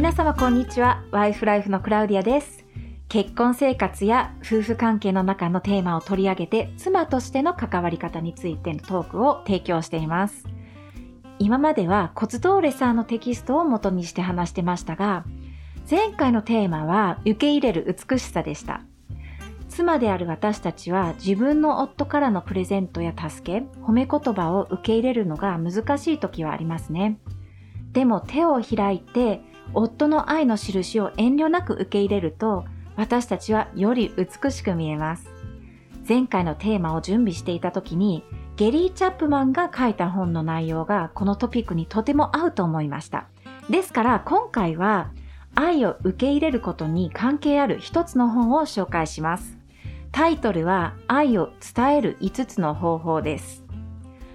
皆様こんにちは。ワイフライフのクラウディアです。結婚生活や夫婦関係の中のテーマを取り上げて、妻としての関わり方についてのトークを提供しています。今までは骨道レさんのテキストを元にして話してましたが、前回のテーマは受け入れる美しさでした。妻である私たちは自分の夫からのプレゼントや助け、褒め言葉を受け入れるのが難しい時はありますね。でも手を開いて夫の愛の印を遠慮なく受け入れると私たちはより美しく見えます。前回のテーマを準備していた時にゲリー・チャップマンが書いた本の内容がこのトピックにとても合うと思いました。ですから今回は愛を受け入れることに関係ある一つの本を紹介します。タイトルは愛を伝える5つの方法です。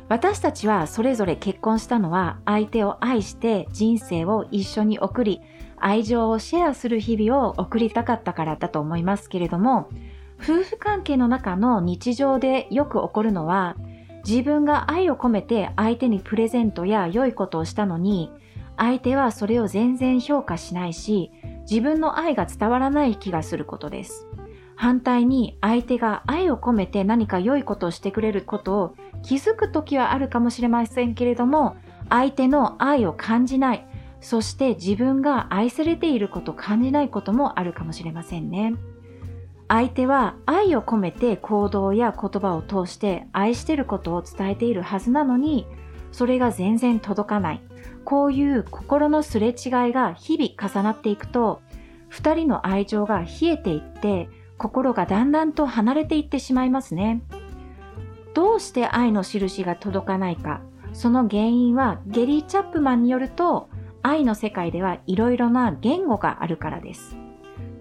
私たちはそれぞれ結婚したのは相手を愛して人生を一緒に送り愛情をシェアする日々を送りたかったからだと思いますけれども夫婦関係の中の日常でよく起こるのは自分が愛を込めて相手にプレゼントや良いことをしたのに相手はそれを全然評価しないし自分の愛が伝わらない気がすることです。反対に相手が愛を込めて何か良いことをしてくれることを気づく時はあるかもしれませんけれども相手の愛を感じない。そして自分が愛されていること感じないこともあるかもしれませんね。相手は愛を込めて行動や言葉を通して愛してることを伝えているはずなのにそれが全然届かない。こういう心のすれ違いが日々重なっていくと2人の愛情が冷えていって心がだんだんと離れていってしまいますね。どうして愛の印が届かないか、その原因はゲリー・チャップマンによると、愛の世界ではいろいろな言語があるからです。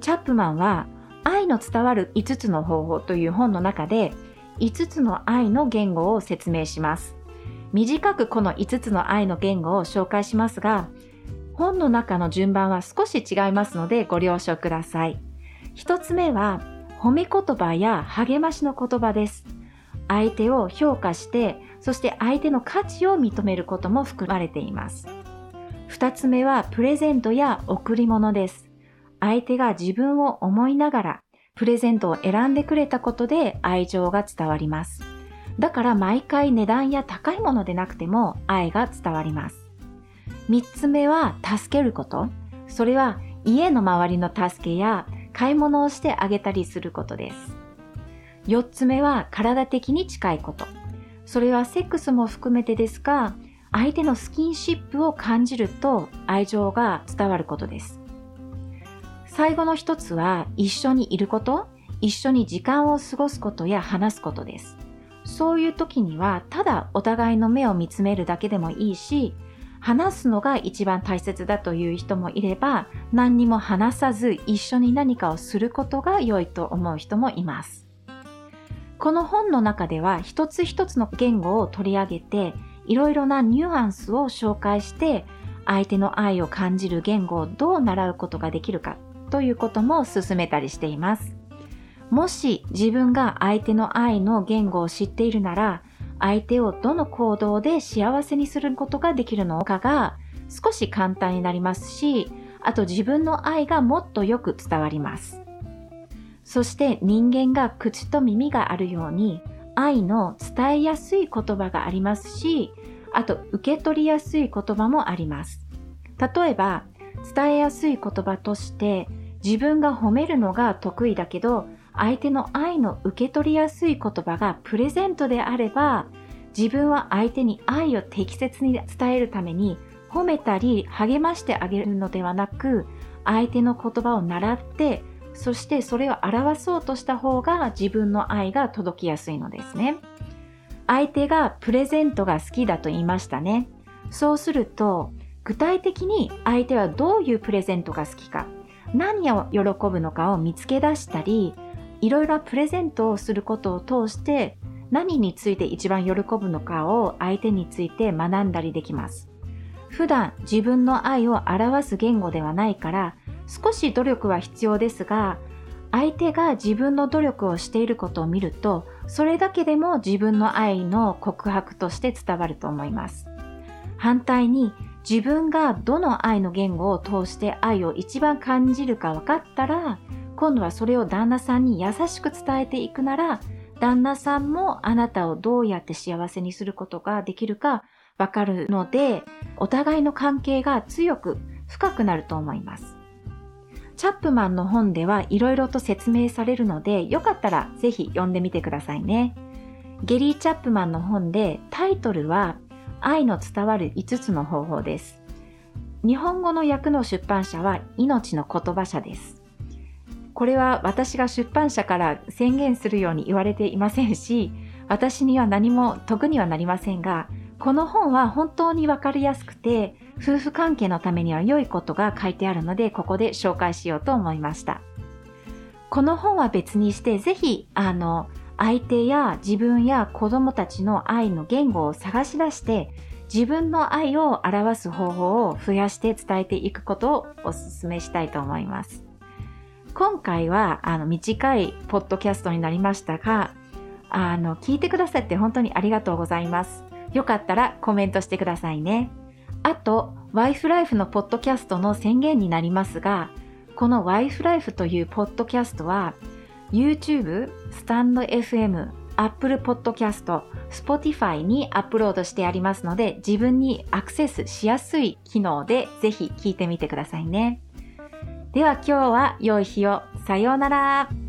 チャップマンは、愛の伝わる5つの方法という本の中で、5つの愛の言語を説明します。短くこの5つの愛の言語を紹介しますが、本の中の順番は少し違いますのでご了承ください。一つ目は褒め言葉や励ましの言葉です。相手を評価して、そして相手の価値を認めることも含まれています。二つ目はプレゼントや贈り物です。相手が自分を思いながらプレゼントを選んでくれたことで愛情が伝わります。だから毎回値段や高いものでなくても愛が伝わります。三つ目は助けること。それは家の周りの助けや買い物をしてあげたりすることです。4つ目は体的に近いこと。それはセックスも含めてですが、相手のスキンシップを感じると愛情が伝わることです。最後の一つは一緒にいること、一緒に時間を過ごすことや話すことです。そういう時にはただお互いの目を見つめるだけでもいいし、話すのが一番大切だという人もいれば何にも話さず一緒に何かをすることが良いと思う人もいますこの本の中では一つ一つの言語を取り上げていろいろなニュアンスを紹介して相手の愛を感じる言語をどう習うことができるかということも進めたりしていますもし自分が相手の愛の言語を知っているなら相手をどの行動で幸せにすることができるのかが少し簡単になりますし、あと自分の愛がもっとよく伝わります。そして人間が口と耳があるように愛の伝えやすい言葉がありますし、あと受け取りやすい言葉もあります。例えば伝えやすい言葉として自分が褒めるのが得意だけど相手の愛の受け取りやすい言葉がプレゼントであれば自分は相手に愛を適切に伝えるために褒めたり励ましてあげるのではなく相手の言葉を習ってそしてそれを表そうとした方が自分の愛が届きやすいのですね相手がプレゼントが好きだと言いましたねそうすると具体的に相手はどういうプレゼントが好きか何を喜ぶのかを見つけ出したりいろいろプレゼントをすることを通して何について一番喜ぶのかを相手について学んだりできます。普段自分の愛を表す言語ではないから少し努力は必要ですが相手が自分の努力をしていることを見るとそれだけでも自分の愛の告白として伝わると思います。反対に自分がどの愛の言語を通して愛を一番感じるか分かったら今度はそれを旦那さんに優しく伝えていくなら旦那さんもあなたをどうやって幸せにすることができるか分かるのでお互いの関係が強く深くなると思います。チャップマンの本ではいろいろと説明されるのでよかったらぜひ読んでみてくださいね。ゲリー・チャップマンの本でタイトルは愛の伝わる5つの方法です。日本語の訳の出版社は命の言葉社です。これは私が出版社から宣言するように言われていませんし私には何も得にはなりませんがこの本は本当にわかりやすくて夫婦関係のためには良いことが書いてあるのでここで紹介しようと思いました。この本は別にしてぜひあの相手や自分や子供たちの愛の言語を探し出して自分の愛を表す方法を増やして伝えていくことをお勧めしたいと思います。今回はあの短いポッドキャストになりましたがあの聞いてくださって本当にありがとうございます。よかったらコメントしてくださいねあと、ワイフライフのポッドキャストの宣言になりますが、このワイフライフというポッドキャストは、YouTube、スタンド FM、Apple Podcast、Spotify にアップロードしてありますので、自分にアクセスしやすい機能でぜひ聞いてみてくださいね。では今日は良い日を。さようなら。